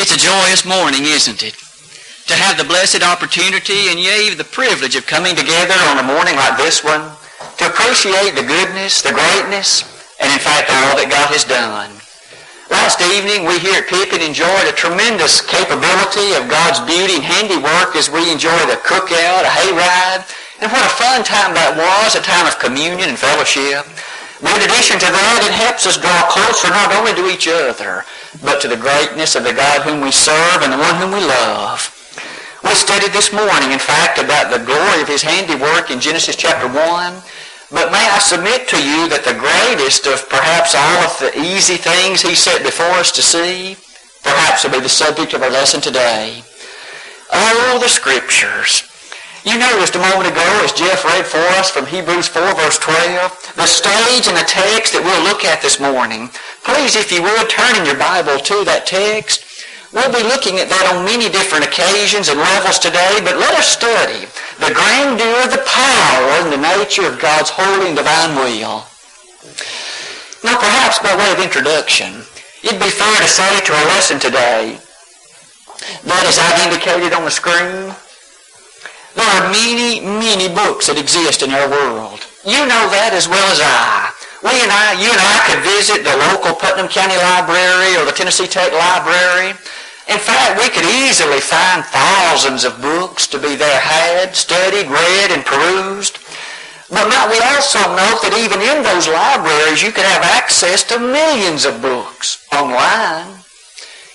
It's a joyous morning, isn't it? To have the blessed opportunity and yea, the privilege of coming together on a morning like this one to appreciate the goodness, the greatness, and in fact all that God has done. Last evening, we here at Pippin enjoyed a tremendous capability of God's beauty and handiwork as we enjoyed a cookout, a hayride, and what a fun time that was, a time of communion and fellowship. But in addition to that, it helps us draw closer not only to each other, but to the greatness of the God whom we serve and the one whom we love. We studied this morning, in fact, about the glory of his handiwork in Genesis chapter 1. But may I submit to you that the greatest of perhaps all of the easy things he set before us to see, perhaps will be the subject of our lesson today. Oh, the Scriptures. You noticed a moment ago as Jeff read for us from Hebrews 4 verse 12, the stage and the text that we'll look at this morning. Please, if you would, turn in your Bible to that text. We'll be looking at that on many different occasions and levels today, but let us study the grandeur, the power, and the nature of God's holy and divine will. Now, perhaps by way of introduction, it'd be fair to say to our lesson today that as I've indicated on the screen, there are many, many books that exist in our world. You know that as well as I. We and I, you and I could visit the local Putnam County Library or the Tennessee Tech Library in fact, we could easily find thousands of books to be there had, studied, read, and perused. But we also note that even in those libraries you could have access to millions of books online.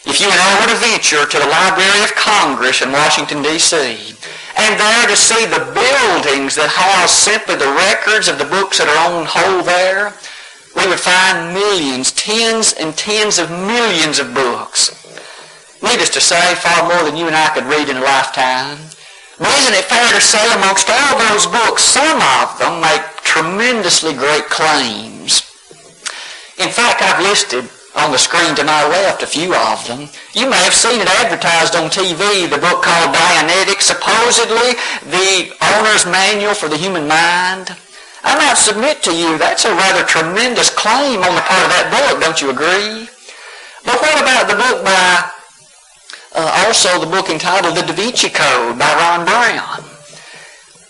If you and I were to venture to the Library of Congress in Washington, D.C., and there to see the buildings that house simply the records of the books that are on hold there, we would find millions, tens and tens of millions of books Needless to say, far more than you and I could read in a lifetime. But isn't it fair to say amongst all those books, some of them make tremendously great claims? In fact, I've listed on the screen to my left a few of them. You may have seen it advertised on TV, the book called Dianetics, supposedly the owner's manual for the human mind. I might submit to you that's a rather tremendous claim on the part of that book, don't you agree? But what about the book by uh, also the book entitled The Da Vinci Code by Ron Brown.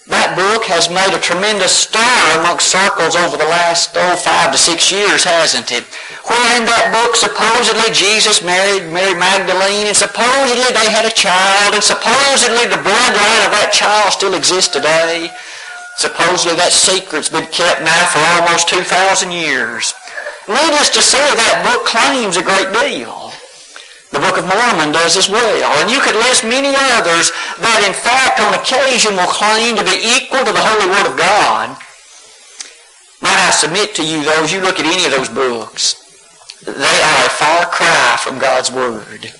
That book has made a tremendous stir amongst circles over the last, oh, five to six years, hasn't it? Where in that book supposedly Jesus married Mary Magdalene and supposedly they had a child and supposedly the bloodline of that child still exists today. Supposedly that secret's been kept now for almost 2,000 years. Needless to say, that book claims a great deal. The Book of Mormon does as well. And you could list many others that in fact on occasion will claim to be equal to the Holy Word of God. Might I submit to you though, as you look at any of those books, they are a far cry from God's Word.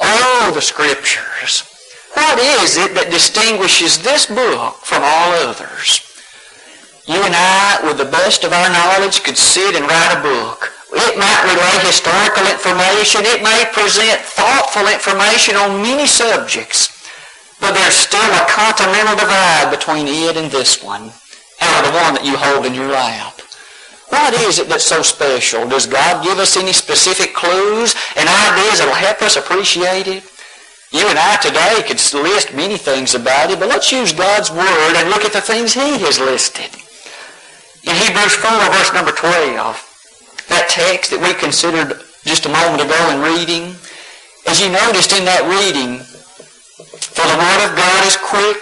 Oh, the Scriptures. What is it that distinguishes this book from all others? You and I, with the best of our knowledge, could sit and write a book it might relay historical information. It may present thoughtful information on many subjects. But there's still a continental divide between it and this one, and the one that you hold in your lap. What is it that's so special? Does God give us any specific clues and ideas that will help us appreciate it? You and I today could list many things about it, but let's use God's Word and look at the things He has listed. In Hebrews 4, verse number 12, that text that we considered just a moment ago in reading, as you noticed in that reading, for the word of God is quick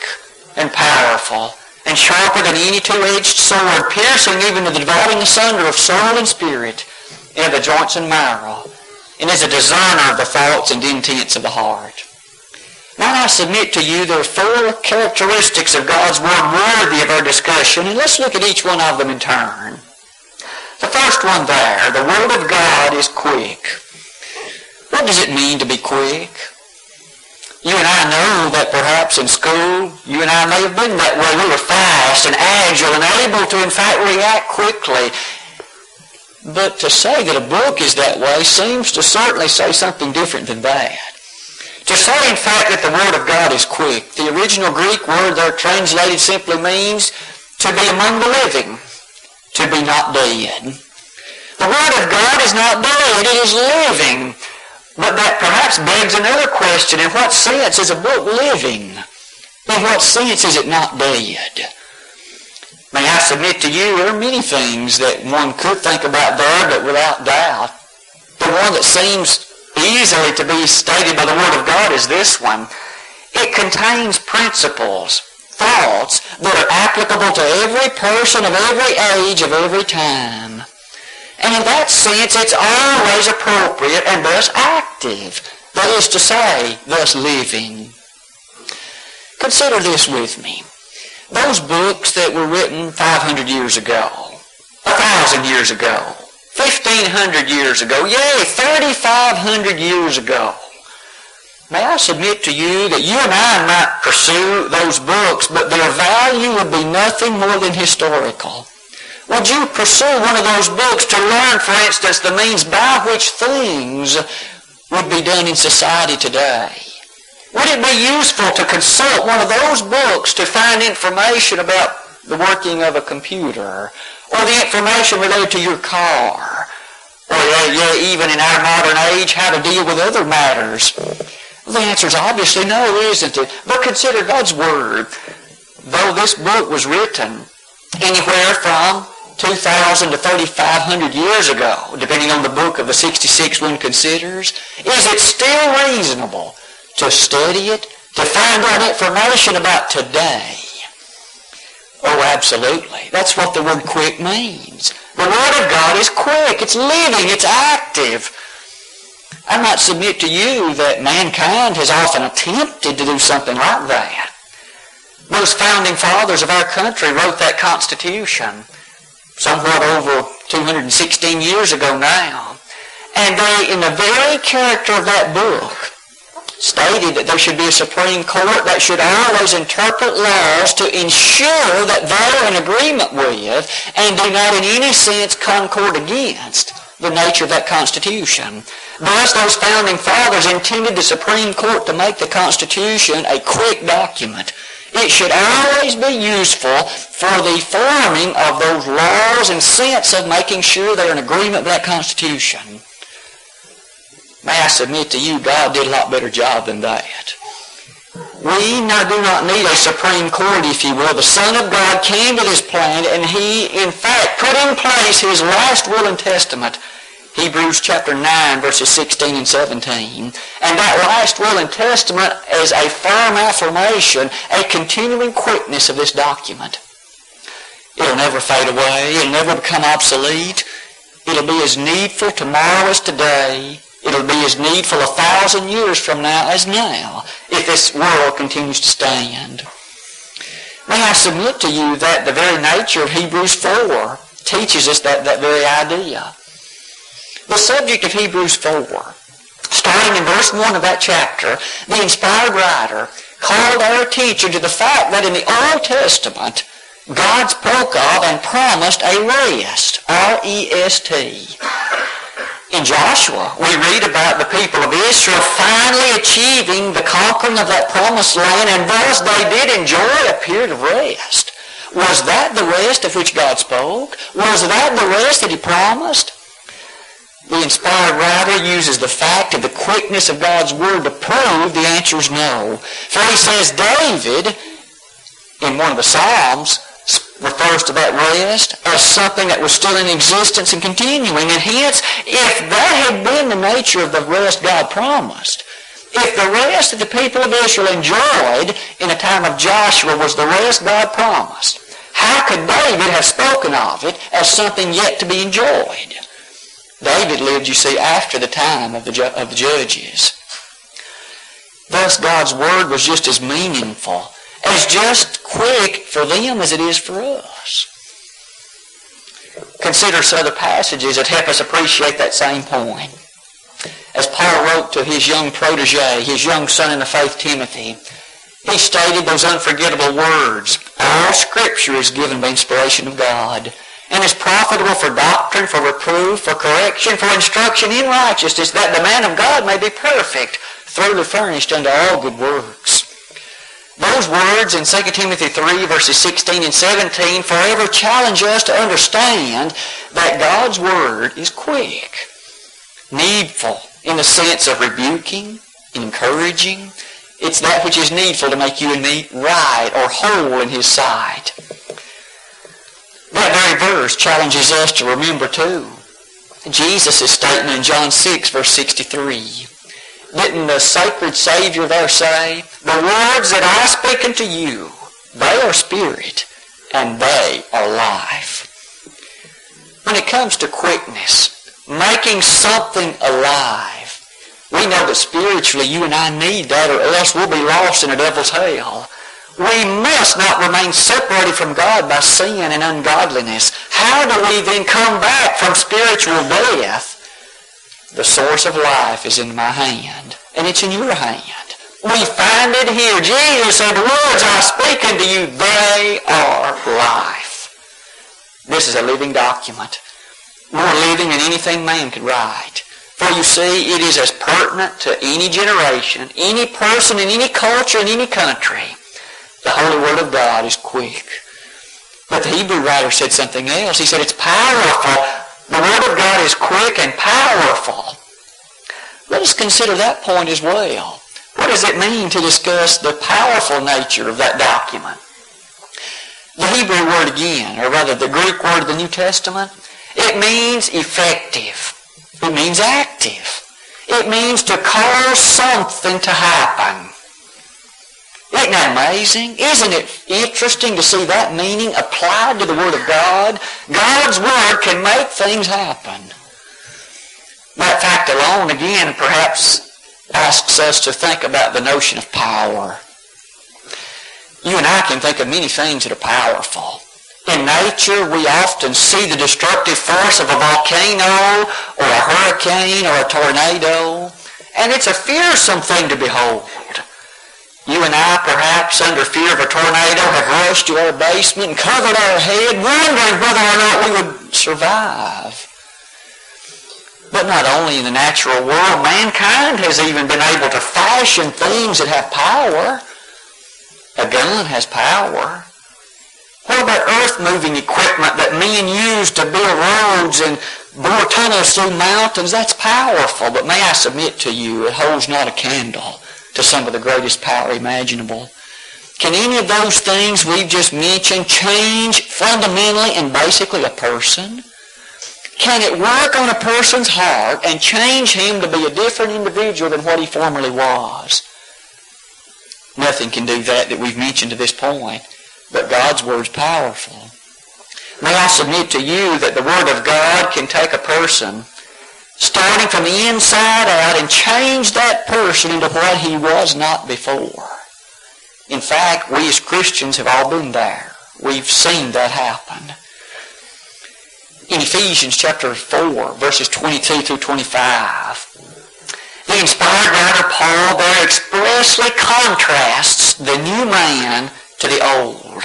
and powerful and sharper than any two-edged sword, piercing even to the dividing asunder of soul and spirit and of the joints and marrow, and is a discerner of the thoughts and intents of the heart. Now I submit to you there are four characteristics of God's Word worthy of our discussion, and let's look at each one of them in turn. The first one there, the Word of God is quick. What does it mean to be quick? You and I know that perhaps in school, you and I may have been that way. We were fast and agile and able to, in fact, react quickly. But to say that a book is that way seems to certainly say something different than that. To say, in fact, that the Word of God is quick, the original Greek word there translated simply means to be among the living to be not dead. The Word of God is not dead, it is living. But that perhaps begs another question. In what sense is a book living? In what sense is it not dead? May I submit to you, there are many things that one could think about there, but without doubt, the one that seems easily to be stated by the Word of God is this one. It contains principles, thoughts that are applicable to every person of every age, of every time. And in that sense, it's always appropriate and thus active. That is to say, thus living. Consider this with me. Those books that were written 500 years ago, 1,000 years ago, 1,500 years ago, yea, 3,500 years ago. May I submit to you that you and I might pursue those books, but their value would be nothing more than historical. Would you pursue one of those books to learn, for instance, the means by which things would be done in society today? Would it be useful to consult one of those books to find information about the working of a computer or the information related to your car or uh, yeah, even in our modern age how to deal with other matters? Well, the answer is obviously no, isn't it? But consider God's Word. Though this book was written anywhere from 2,000 to 3,500 years ago, depending on the book of the 66 one considers, is it still reasonable to study it, to find out information about today. Oh, absolutely. That's what the word quick means. The Word of God is quick. It's living. It's active. I might submit to you that mankind has often attempted to do something like that. Those founding fathers of our country wrote that Constitution somewhat over 216 years ago now. And they, in the very character of that book, stated that there should be a Supreme Court that should always interpret laws to ensure that they're in agreement with and do not in any sense concord against the nature of that Constitution. Thus, those founding fathers intended the Supreme Court to make the Constitution a quick document. It should always be useful for the forming of those laws and sense of making sure they're in agreement with that Constitution. May I submit to you, God did a lot better job than that. We now do not need a Supreme Court, if you will. The Son of God came to this planet and He, in fact, put in place His last will and testament. Hebrews chapter 9, verses 16 and 17. And that last will and testament is a firm affirmation, a continuing quickness of this document. It'll never fade away. It'll never become obsolete. It'll be as needful tomorrow as today It'll be as needful a thousand years from now as now if this world continues to stand. May I submit to you that the very nature of Hebrews 4 teaches us that, that very idea. The subject of Hebrews 4, starting in verse 1 of that chapter, the inspired writer called our attention to the fact that in the Old Testament, God spoke of and promised a rest, R-E-S-T. In Joshua, we read about the people of Israel finally achieving the conquering of that promised land, and thus they did enjoy a period of rest. Was that the rest of which God spoke? Was that the rest that He promised? The inspired writer uses the fact of the quickness of God's Word to prove the answer is no. For he says David, in one of the Psalms, refers to that rest as something that was still in existence and continuing. And hence, if that had been the nature of the rest God promised, if the rest that the people of Israel enjoyed in the time of Joshua was the rest God promised, how could David have spoken of it as something yet to be enjoyed? David lived, you see, after the time of the, of the judges. Thus, God's word was just as meaningful as just quick for them as it is for us. Consider some other passages that help us appreciate that same point. As Paul wrote to his young protege, his young son in the faith, Timothy, he stated those unforgettable words, All Scripture is given by inspiration of God, and is profitable for doctrine, for reproof, for correction, for instruction in righteousness, that the man of God may be perfect, thoroughly furnished unto all good works. Those words in 2 Timothy 3 verses 16 and 17 forever challenge us to understand that God's Word is quick, needful, in the sense of rebuking, encouraging. It's that which is needful to make you and me right or whole in His sight. That very verse challenges us to remember too. Jesus' statement in John 6, verse 63. Didn't the sacred Savior there say, The words that I speak unto you, they are spirit, and they are life. When it comes to quickness, making something alive, we know that spiritually you and I need that or else we'll be lost in a devil's hell. We must not remain separated from God by sin and ungodliness. How do we then come back from spiritual death? The source of life is in my hand, and it's in your hand. We find it here. Jesus said, The words I speak unto you, they are life. This is a living document. More living than anything man could write. For you see, it is as pertinent to any generation, any person in any culture, in any country the Holy Word of God is quick. But the Hebrew writer said something else. He said it's powerful. The Word of God is quick and powerful. Let us consider that point as well. What does it mean to discuss the powerful nature of that document? The Hebrew word again, or rather the Greek word of the New Testament, it means effective. It means active. It means to cause something to happen. Isn't that amazing? Isn't it interesting to see that meaning applied to the Word of God? God's Word can make things happen. That fact alone, again, perhaps asks us to think about the notion of power. You and I can think of many things that are powerful. In nature, we often see the destructive force of a volcano or a hurricane or a tornado, and it's a fearsome thing to behold. You and I, perhaps under fear of a tornado, have rushed to our basement and covered our head, wondering whether or not we would survive. But not only in the natural world, mankind has even been able to fashion things that have power. A gun has power. What about earth-moving equipment that men use to build roads and bore tunnels through mountains? That's powerful, but may I submit to you, it holds not a candle to some of the greatest power imaginable. Can any of those things we've just mentioned change fundamentally and basically a person? Can it work on a person's heart and change him to be a different individual than what he formerly was? Nothing can do that that we've mentioned to this point, but God's Word's powerful. May I submit to you that the Word of God can take a person starting from the inside out and change that person into what he was not before. In fact, we as Christians have all been there. We've seen that happen. In Ephesians chapter 4, verses 22 through 25, the inspired writer Paul there expressly contrasts the new man to the old.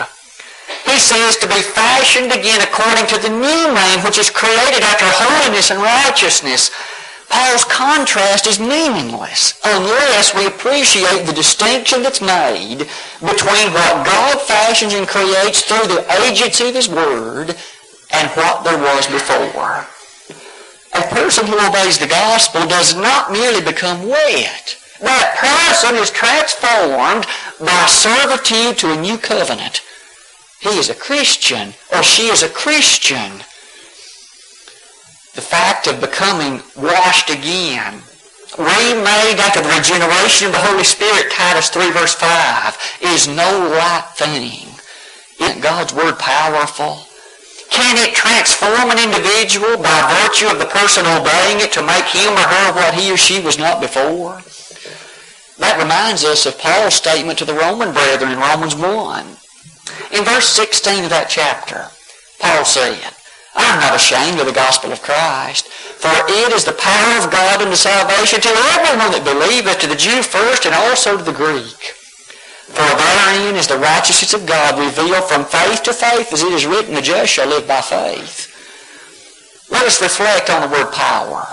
He says to be fashioned again according to the new man which is created after holiness and righteousness. Paul's contrast is meaningless unless we appreciate the distinction that's made between what God fashions and creates through the agency of His Word and what there was before. A person who obeys the gospel does not merely become wet. That person is transformed by servitude to a new covenant. He is a Christian or she is a Christian. The fact of becoming washed again, remade after the regeneration of the Holy Spirit, Titus 3 verse 5, is no light thing. Isn't God's Word powerful? Can it transform an individual by virtue of the person obeying it to make him or her what he or she was not before? That reminds us of Paul's statement to the Roman brethren in Romans 1. In verse 16 of that chapter, Paul said, I am not ashamed of the gospel of Christ, for it is the power of God unto salvation to everyone that believeth, to the Jew first and also to the Greek. For therein is the righteousness of God revealed from faith to faith, as it is written, the just shall live by faith. Let us reflect on the word power.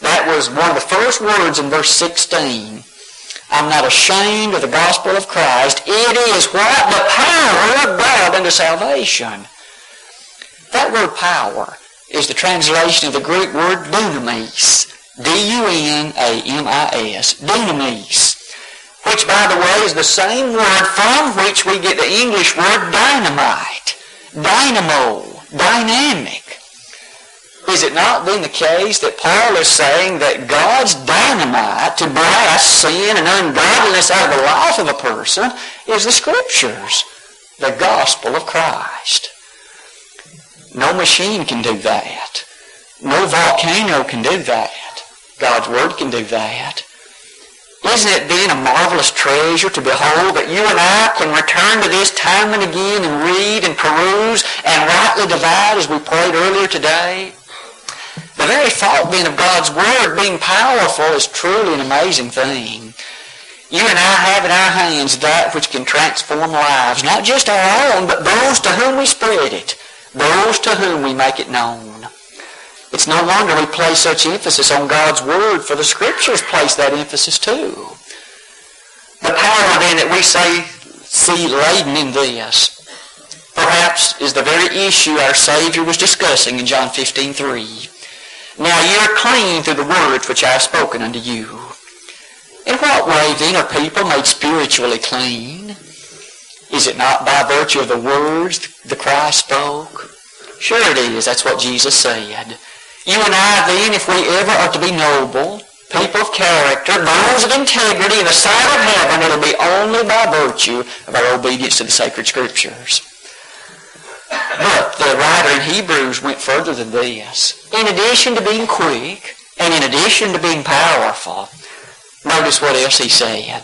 That was one of the first words in verse 16 I'm not ashamed of the gospel of Christ. It is what? The power of God unto salvation. That word power is the translation of the Greek word dunamis. D-U-N-A-M-I-S, dunamis, which, by the way, is the same word from which we get the English word dynamite, dynamo, dynamic. Is it not then the case that Paul is saying that God's dynamite to blast sin and ungodliness out of the life of a person is the Scriptures, the gospel of Christ? No machine can do that. No volcano can do that. God's Word can do that. Isn't it then a marvelous treasure to behold that you and I can return to this time and again and read and peruse and rightly divide as we prayed earlier today? The very thought then of God's Word being powerful is truly an amazing thing. You and I have in our hands that which can transform lives, not just our own, but those to whom we spread it, those to whom we make it known. It's no wonder we place such emphasis on God's Word, for the Scriptures place that emphasis too. The power then that we say, see laden in this, perhaps is the very issue our Savior was discussing in John 15, 3. Now ye are clean through the words which I have spoken unto you. In what way then are people made spiritually clean? Is it not by virtue of the words the Christ spoke? Sure it is. That's what Jesus said. You and I then, if we ever are to be noble, people of character, those of integrity in the sight of heaven, it'll be only by virtue of our obedience to the sacred scriptures. But the writer in Hebrews went further than this. In addition to being quick, and in addition to being powerful, notice what else he said.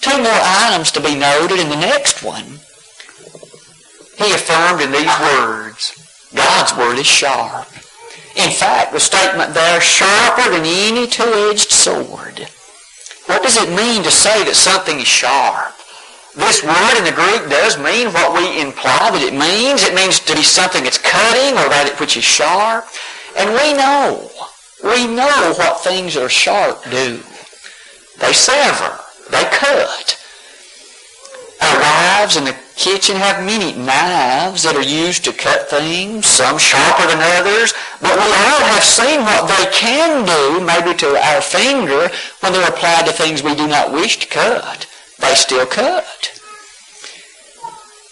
Two more items to be noted in the next one. He affirmed in these words, God's word is sharp. In fact, the statement there, sharper than any two-edged sword. What does it mean to say that something is sharp? This word in the Greek does mean what we imply that it means. It means to be something that's cutting or that which is sharp. And we know, we know what things that are sharp do. They sever. They cut. Our wives in the kitchen have many knives that are used to cut things, some sharper than others, but we all have seen what they can do, maybe to our finger, when they're applied to things we do not wish to cut. They still cut.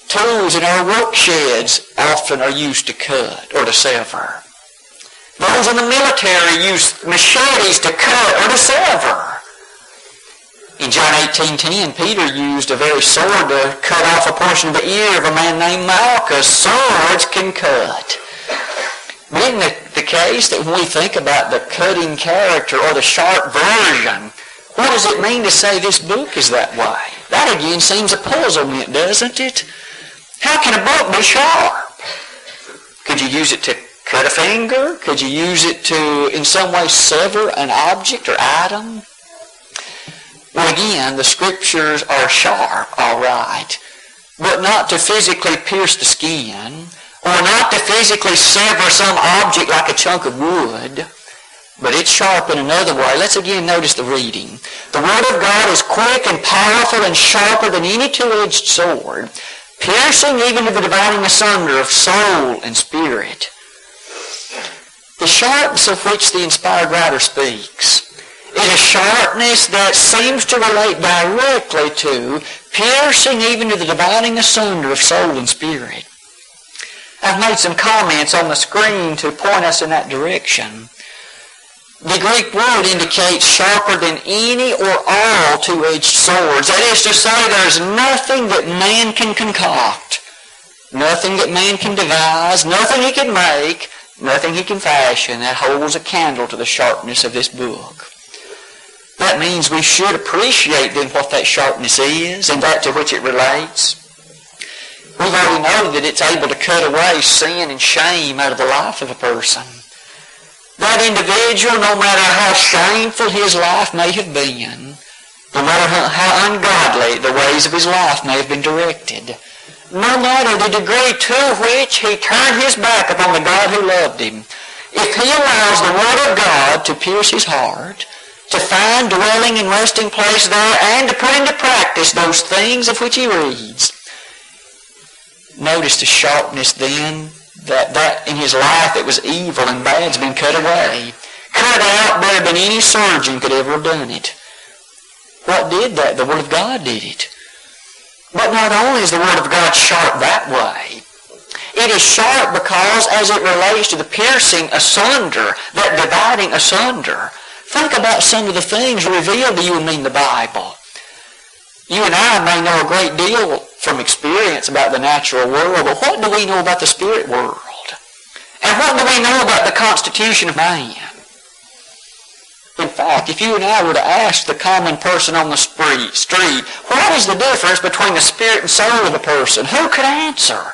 Tools in our work sheds often are used to cut or to sever. Those in the military use machetes to cut or to sever. In John 18.10, Peter used a very sword to cut off a portion of the ear of a man named Malchus. Swords can cut. Isn't it the case that when we think about the cutting character or the sharp version, what does it mean to say this book is that way? That again seems a puzzlement, doesn't it? How can a book be sharp? Could you use it to cut a finger? Could you use it to in some way sever an object or item? Well, again, the scriptures are sharp, all right, but not to physically pierce the skin or not to physically sever some object like a chunk of wood, but it's sharp in another way. Let's again notice the reading. The Word of God is quick and powerful and sharper than any two-edged sword, piercing even to the dividing asunder of soul and spirit. The sharpness of which the inspired writer speaks is a sharpness that seems to relate directly to piercing even to the dividing asunder of soul and spirit. I've made some comments on the screen to point us in that direction. The Greek word indicates sharper than any or all two-edged swords. That is to say, there's nothing that man can concoct, nothing that man can devise, nothing he can make, nothing he can fashion that holds a candle to the sharpness of this book. That means we should appreciate then what that sharpness is and that to which it relates. We've already know that it's able to cut away sin and shame out of the life of a person. That individual, no matter how shameful his life may have been, no matter how ungodly the ways of his life may have been directed, no matter the degree to which he turned his back upon the God who loved him, if he allows the Word of God to pierce his heart, to find dwelling and resting place there and to put into practice those things of which he reads. Notice the sharpness then that that in his life that was evil and bad's been cut away. cut out better than any surgeon could ever have done it. What did that? The Word of God did it. But not only is the Word of God sharp that way, it is sharp because as it relates to the piercing asunder, that dividing asunder. Think about some of the things revealed to you in the Bible. You and I may know a great deal from experience about the natural world, but what do we know about the spirit world? And what do we know about the constitution of man? In fact, if you and I were to ask the common person on the street, what is the difference between the spirit and soul of a person? Who could answer?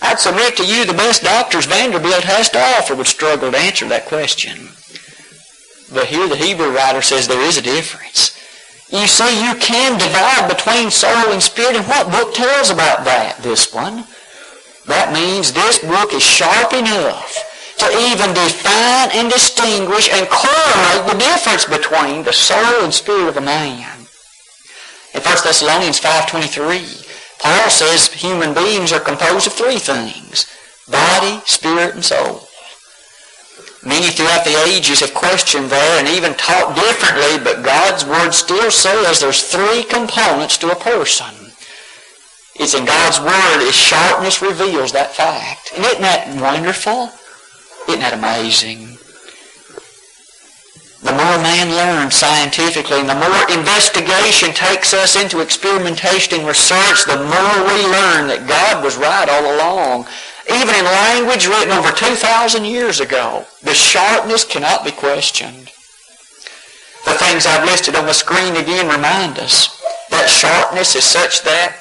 I'd submit to you the best doctors Vanderbilt has to offer would struggle to answer that question. But here the Hebrew writer says there is a difference. You see, you can divide between soul and spirit, and what book tells about that? This one. That means this book is sharp enough to even define and distinguish and correlate the difference between the soul and spirit of a man. In 1 Thessalonians 5.23, Paul says human beings are composed of three things. Body, spirit, and soul. Many throughout the ages have questioned there and even taught differently, but God's Word still says there's three components to a person. It's in God's Word, His sharpness reveals that fact. And isn't that wonderful? Isn't that amazing? The more man learns scientifically and the more investigation takes us into experimentation and research, the more we learn that God was right all along even in language written over 2,000 years ago, the sharpness cannot be questioned. The things I've listed on the screen again remind us that sharpness is such that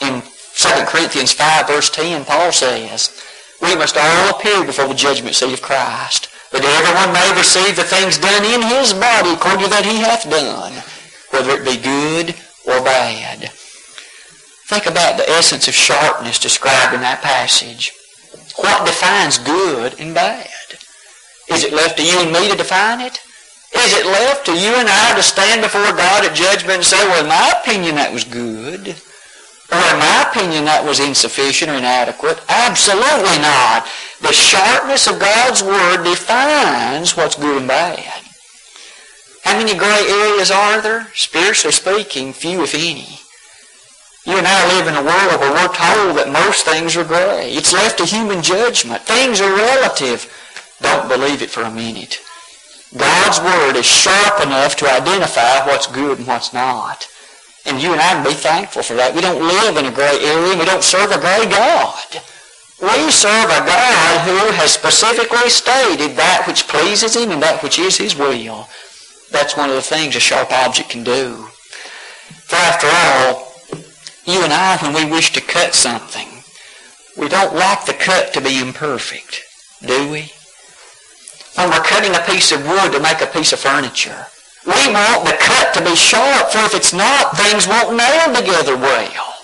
in 2 Corinthians 5 verse 10, Paul says, we must all appear before the judgment seat of Christ, that everyone may receive the things done in his body according to that he hath done, whether it be good or bad. Think about the essence of sharpness described in that passage. What defines good and bad? Is it left to you and me to define it? Is it left to you and I to stand before God at judgment and say, well, in my opinion, that was good? Or in my opinion, that was insufficient or inadequate? Absolutely not. The sharpness of God's Word defines what's good and bad. How many gray areas are there? Spiritually speaking, few if any. You and I live in a world where we're told that most things are gray. It's left to human judgment. Things are relative. Don't believe it for a minute. God's Word is sharp enough to identify what's good and what's not. And you and I can be thankful for that. We don't live in a gray area. We don't serve a gray God. We serve a God who has specifically stated that which pleases Him and that which is His will. That's one of the things a sharp object can do. For after all, you and I, when we wish to cut something, we don't like the cut to be imperfect, do we? When we're cutting a piece of wood to make a piece of furniture, we want the cut to be sharp, for if it's not, things won't nail together well.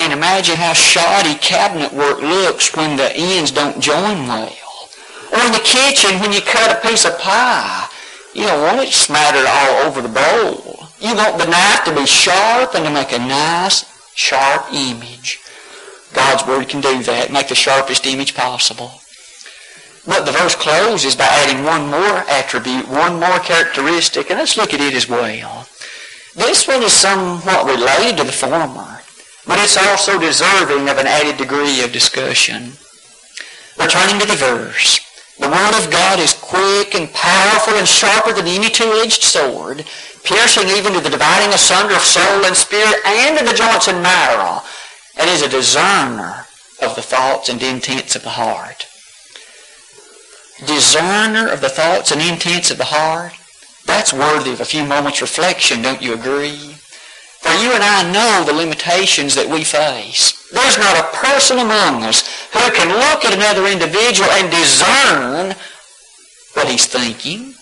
And imagine how shoddy cabinet work looks when the ends don't join well. Or in the kitchen, when you cut a piece of pie, you don't want it smattered all over the bowl. You want the knife to be sharp and to make a nice, sharp image. God's Word can do that, make the sharpest image possible. But the verse closes by adding one more attribute, one more characteristic, and let's look at it as well. This one is somewhat related to the former, but it's also deserving of an added degree of discussion. Returning to the verse, the Word of God is quick and powerful and sharper than any two-edged sword, piercing even to the dividing asunder of soul and spirit and to the joints and marrow, and is a discerner of the thoughts and intents of the heart. Discerner of the thoughts and intents of the heart? That's worthy of a few moments reflection, don't you agree? For you and I know the limitations that we face. There's not a person among us who can look at another individual and discern what he's thinking,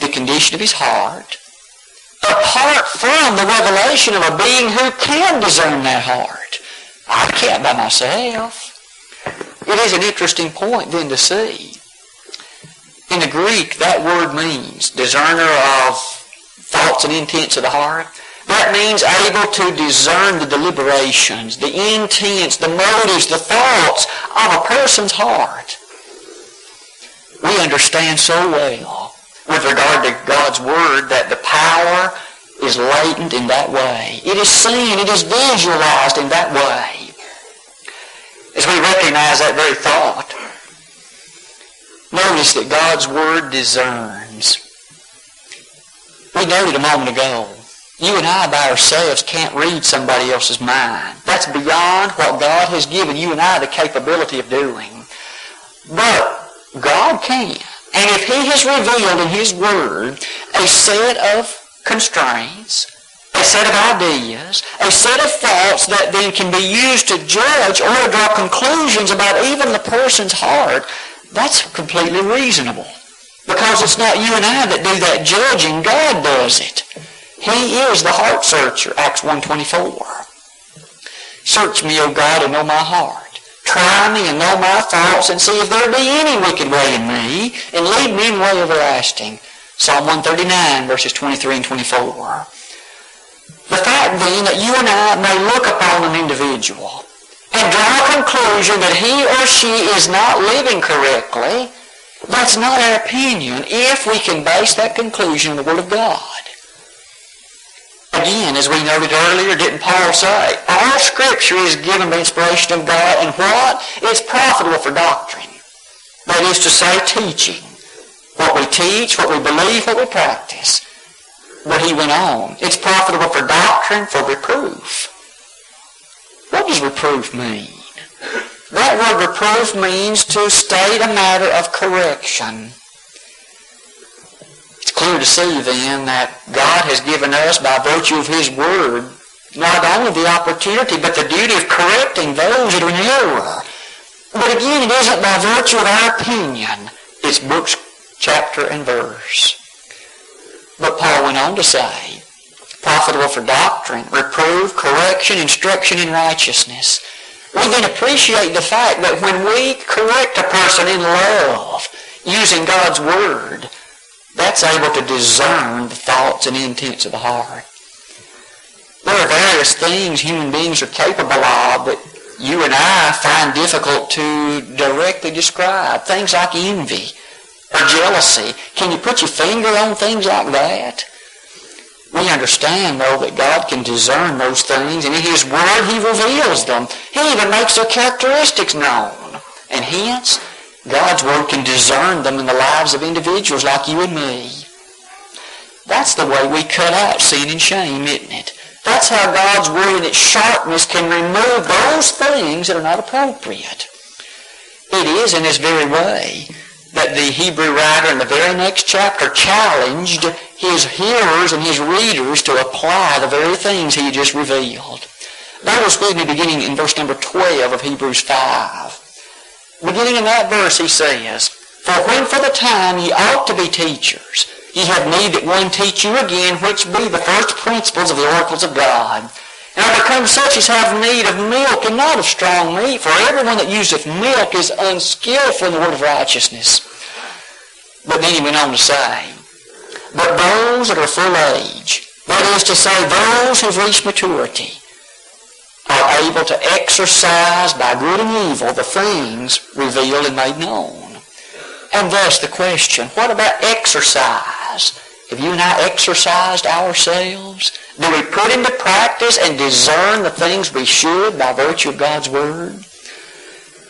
the condition of his heart, apart from the revelation of a being who can discern that heart. I can't by myself. It is an interesting point then to see. In the Greek, that word means discerner of thoughts and intents of the heart. That means able to discern the deliberations, the intents, the motives, the thoughts of a person's heart. we understand so well with regard to God's Word that the power is latent in that way. It is seen, it is visualized in that way. As we recognize that very thought, notice that God's Word discerns. We noted a moment ago, you and I by ourselves can't read somebody else's mind. That's beyond what God has given you and I the capability of doing. But God can. And if He has revealed in His Word a set of constraints, a set of ideas, a set of thoughts that then can be used to judge or to draw conclusions about even the person's heart, that's completely reasonable. Because it's not you and I that do that judging, God does it. He is the heart searcher, Acts 1.24. Search me, O God, and know my heart. Try me and know my thoughts and see if there be any wicked way in me and lead me in way everlasting. Psalm 139 verses 23 and 24. The fact being that you and I may look upon an individual and draw a conclusion that he or she is not living correctly, that's not our opinion if we can base that conclusion on the Word of God. Again, as we noted earlier, didn't Paul say, all Scripture is given by inspiration of God, and what? It's profitable for doctrine. That is to say, teaching. What we teach, what we believe, what we practice. But he went on. It's profitable for doctrine, for reproof. What does reproof mean? That word reproof means to state a matter of correction clear to see then that God has given us by virtue of His Word not only the opportunity but the duty of correcting those that are in error. But again, it isn't by virtue of our opinion. It's books, chapter, and verse. But Paul went on to say, profitable for doctrine, reproof, correction, instruction in righteousness. We then appreciate the fact that when we correct a person in love, using God's Word, that's able to discern the thoughts and intents of the heart. There are various things human beings are capable of that you and I find difficult to directly describe. Things like envy or jealousy. Can you put your finger on things like that? We understand, though, that God can discern those things, and in His Word He reveals them. He even makes their characteristics known. And hence, God's Word can discern them in the lives of individuals like you and me. That's the way we cut out sin and shame, isn't it? That's how God's Word in its sharpness can remove those things that are not appropriate. It is in this very way that the Hebrew writer in the very next chapter challenged his hearers and his readers to apply the very things he just revealed. With me beginning in verse number 12 of Hebrews 5. Beginning in that verse, he says, For when for the time ye ought to be teachers, ye have need that one teach you again, which be the first principles of the oracles of God. And are become such as have need of milk and not of strong meat, for everyone that useth milk is unskillful in the word of righteousness. But then he went on to say, But those that are full age, that is to say, those who have reached maturity, are able to exercise by good and evil the things revealed and made known. And thus the question, what about exercise? Have you and I exercised ourselves? Do we put into practice and discern the things we should by virtue of God's Word?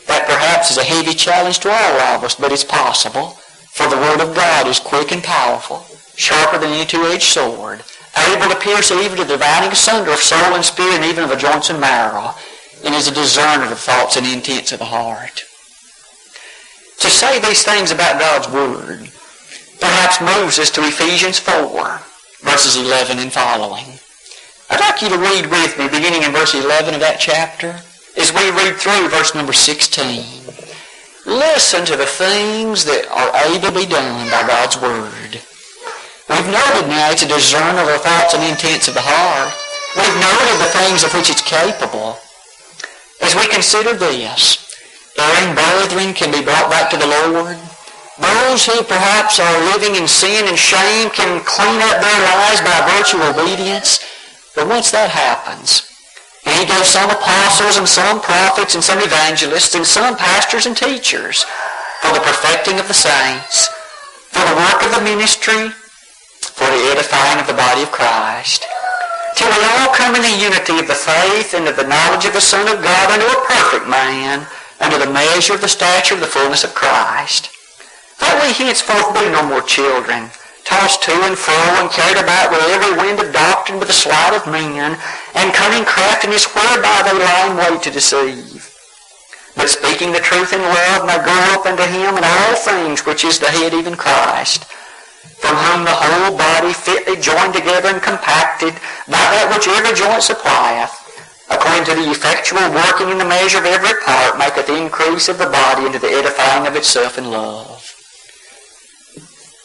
That perhaps is a heavy challenge to all of us, but it's possible. For the Word of God is quick and powerful, sharper than any two-edged sword, able to pierce even to the dividing asunder of soul and spirit and even of the joints and marrow, and is a discerner of the thoughts and intents of the heart. To say these things about God's Word perhaps moves us to Ephesians 4, verses 11 and following. I'd like you to read with me, beginning in verse 11 of that chapter, as we read through verse number 16. Listen to the things that are able to be done by God's Word. We've noted now it's a discerner of the thoughts and intents of the heart. We've noted the things of which it's capable. As we consider this, erring brethren can be brought back to the Lord. Those who perhaps are living in sin and shame can clean up their lives by virtue of obedience. But once that happens, and he gave some apostles and some prophets and some evangelists and some pastors and teachers, for the perfecting of the saints, for the work of the ministry, for the edifying of the body of Christ, till we all come in the unity of the faith and of the knowledge of the Son of God unto a perfect man, unto the measure of the stature of the fullness of Christ. That we henceforth be no more children, tossed to and fro and carried about with every wind of doctrine with the sleight of men, and cunning craftiness whereby they lie in wait to deceive. But speaking the truth in love may grow up unto him in all things which is the head, even Christ, from whom the whole body fitly joined together and compacted by that which every joint supplieth, according to the effectual working in the measure of every part, maketh increase of the body into the edifying of itself in love.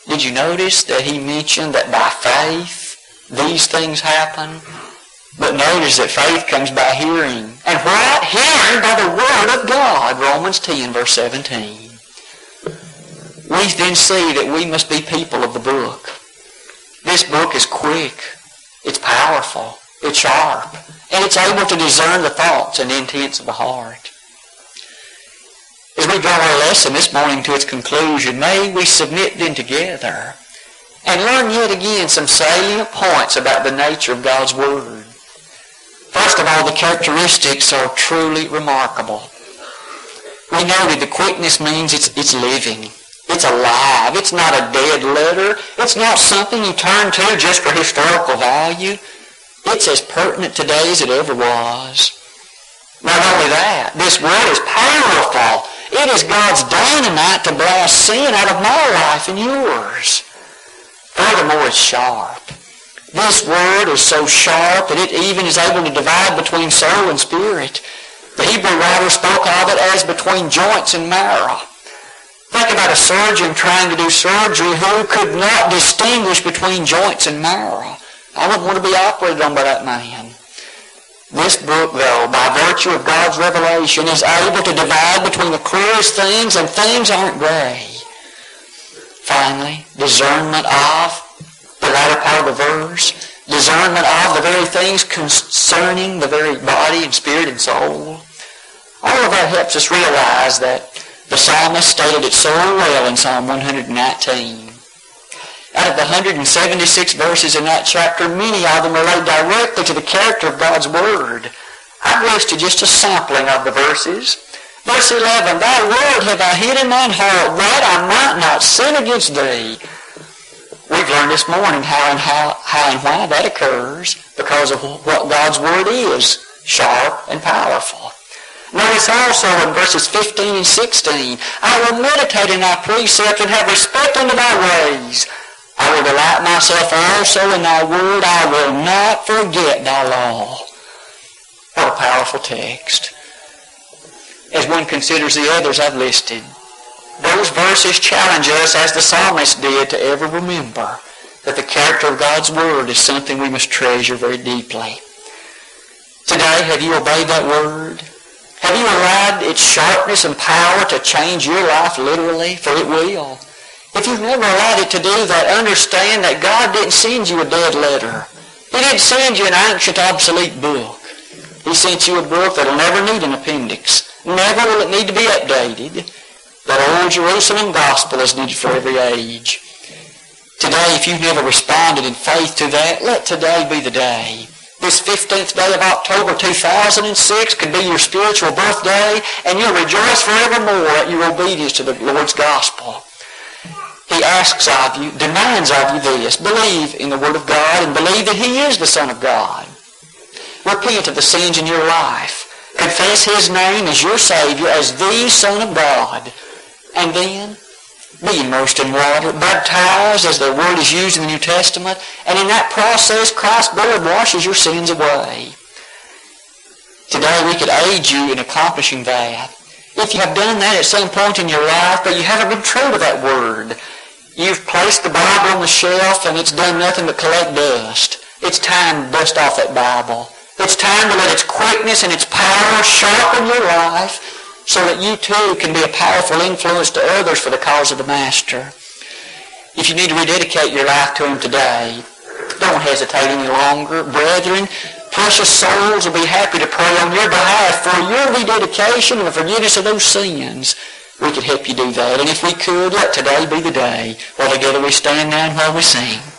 Did you notice that he mentioned that by faith these things happen? But notice that faith comes by hearing. And what? Hearing by the Word of God. Romans 10, verse 17. We then see that we must be people of the book. This book is quick. It's powerful. It's sharp. And it's able to discern the thoughts and intents of the heart. As we draw our lesson this morning to its conclusion, may we submit then together and learn yet again some salient points about the nature of God's Word. First of all, the characteristics are truly remarkable. We noted the quickness means it's, it's living. It's alive. It's not a dead letter. It's not something you turn to just for historical value. It's as pertinent today as it ever was. Not only that, this word is powerful. It is God's dynamite to blast sin out of my life and yours. Furthermore, it's sharp. This word is so sharp that it even is able to divide between soul and spirit. The Hebrew writer spoke of it as between joints and marrow. Think about a surgeon trying to do surgery who could not distinguish between joints and marrow. I wouldn't want to be operated on by that man. This book, though, by virtue of God's revelation, is able to divide between the clearest things and things aren't gray. Finally, discernment of the latter part of the verse, discernment of the very things concerning the very body and spirit and soul. All of that helps us realize that the psalmist stated it so well in Psalm 119. Out of the 176 verses in that chapter, many of them relate directly to the character of God's Word. I've listed just a sampling of the verses. Verse 11, Thy word have I hid in mine heart, that I might not sin against thee. We've learned this morning how and how, how and why that occurs because of what God's Word is, sharp and powerful. Notice also in verses 15 and 16, I will meditate in thy precepts and have respect unto thy ways. I will delight myself also in thy word. I will not forget thy law. What a powerful text. As one considers the others I've listed, those verses challenge us, as the psalmist did, to ever remember that the character of God's Word is something we must treasure very deeply. Today, have you obeyed that Word? Have you allowed its sharpness and power to change your life literally? For it will. If you've never allowed it to do that, understand that God didn't send you a dead letter. He didn't send you an ancient, obsolete book. He sent you a book that'll never need an appendix. Never will it need to be updated. That old Jerusalem gospel is needed for every age. Today, if you've never responded in faith to that, let today be the day. This 15th day of October 2006 could be your spiritual birthday, and you'll rejoice forevermore at your obedience to the Lord's gospel. He asks of you, demands of you this. Believe in the Word of God and believe that He is the Son of God. Repent of the sins in your life. Confess His name as your Savior, as the Son of God. And then be immersed in water, baptized as the word is used in the New Testament, and in that process Christ's blood washes your sins away. Today we could aid you in accomplishing that. If you have done that at some point in your life, but you haven't been true to that word, You've placed the Bible on the shelf and it's done nothing but collect dust. It's time to dust off that Bible. It's time to let its quickness and its power sharpen your life so that you too can be a powerful influence to others for the cause of the Master. If you need to rededicate your life to Him today, don't hesitate any longer. Brethren, precious souls will be happy to pray on your behalf for your rededication and the forgiveness of those sins. we could help you do that. And if we could, let today be the day while together we stand now and while we sing.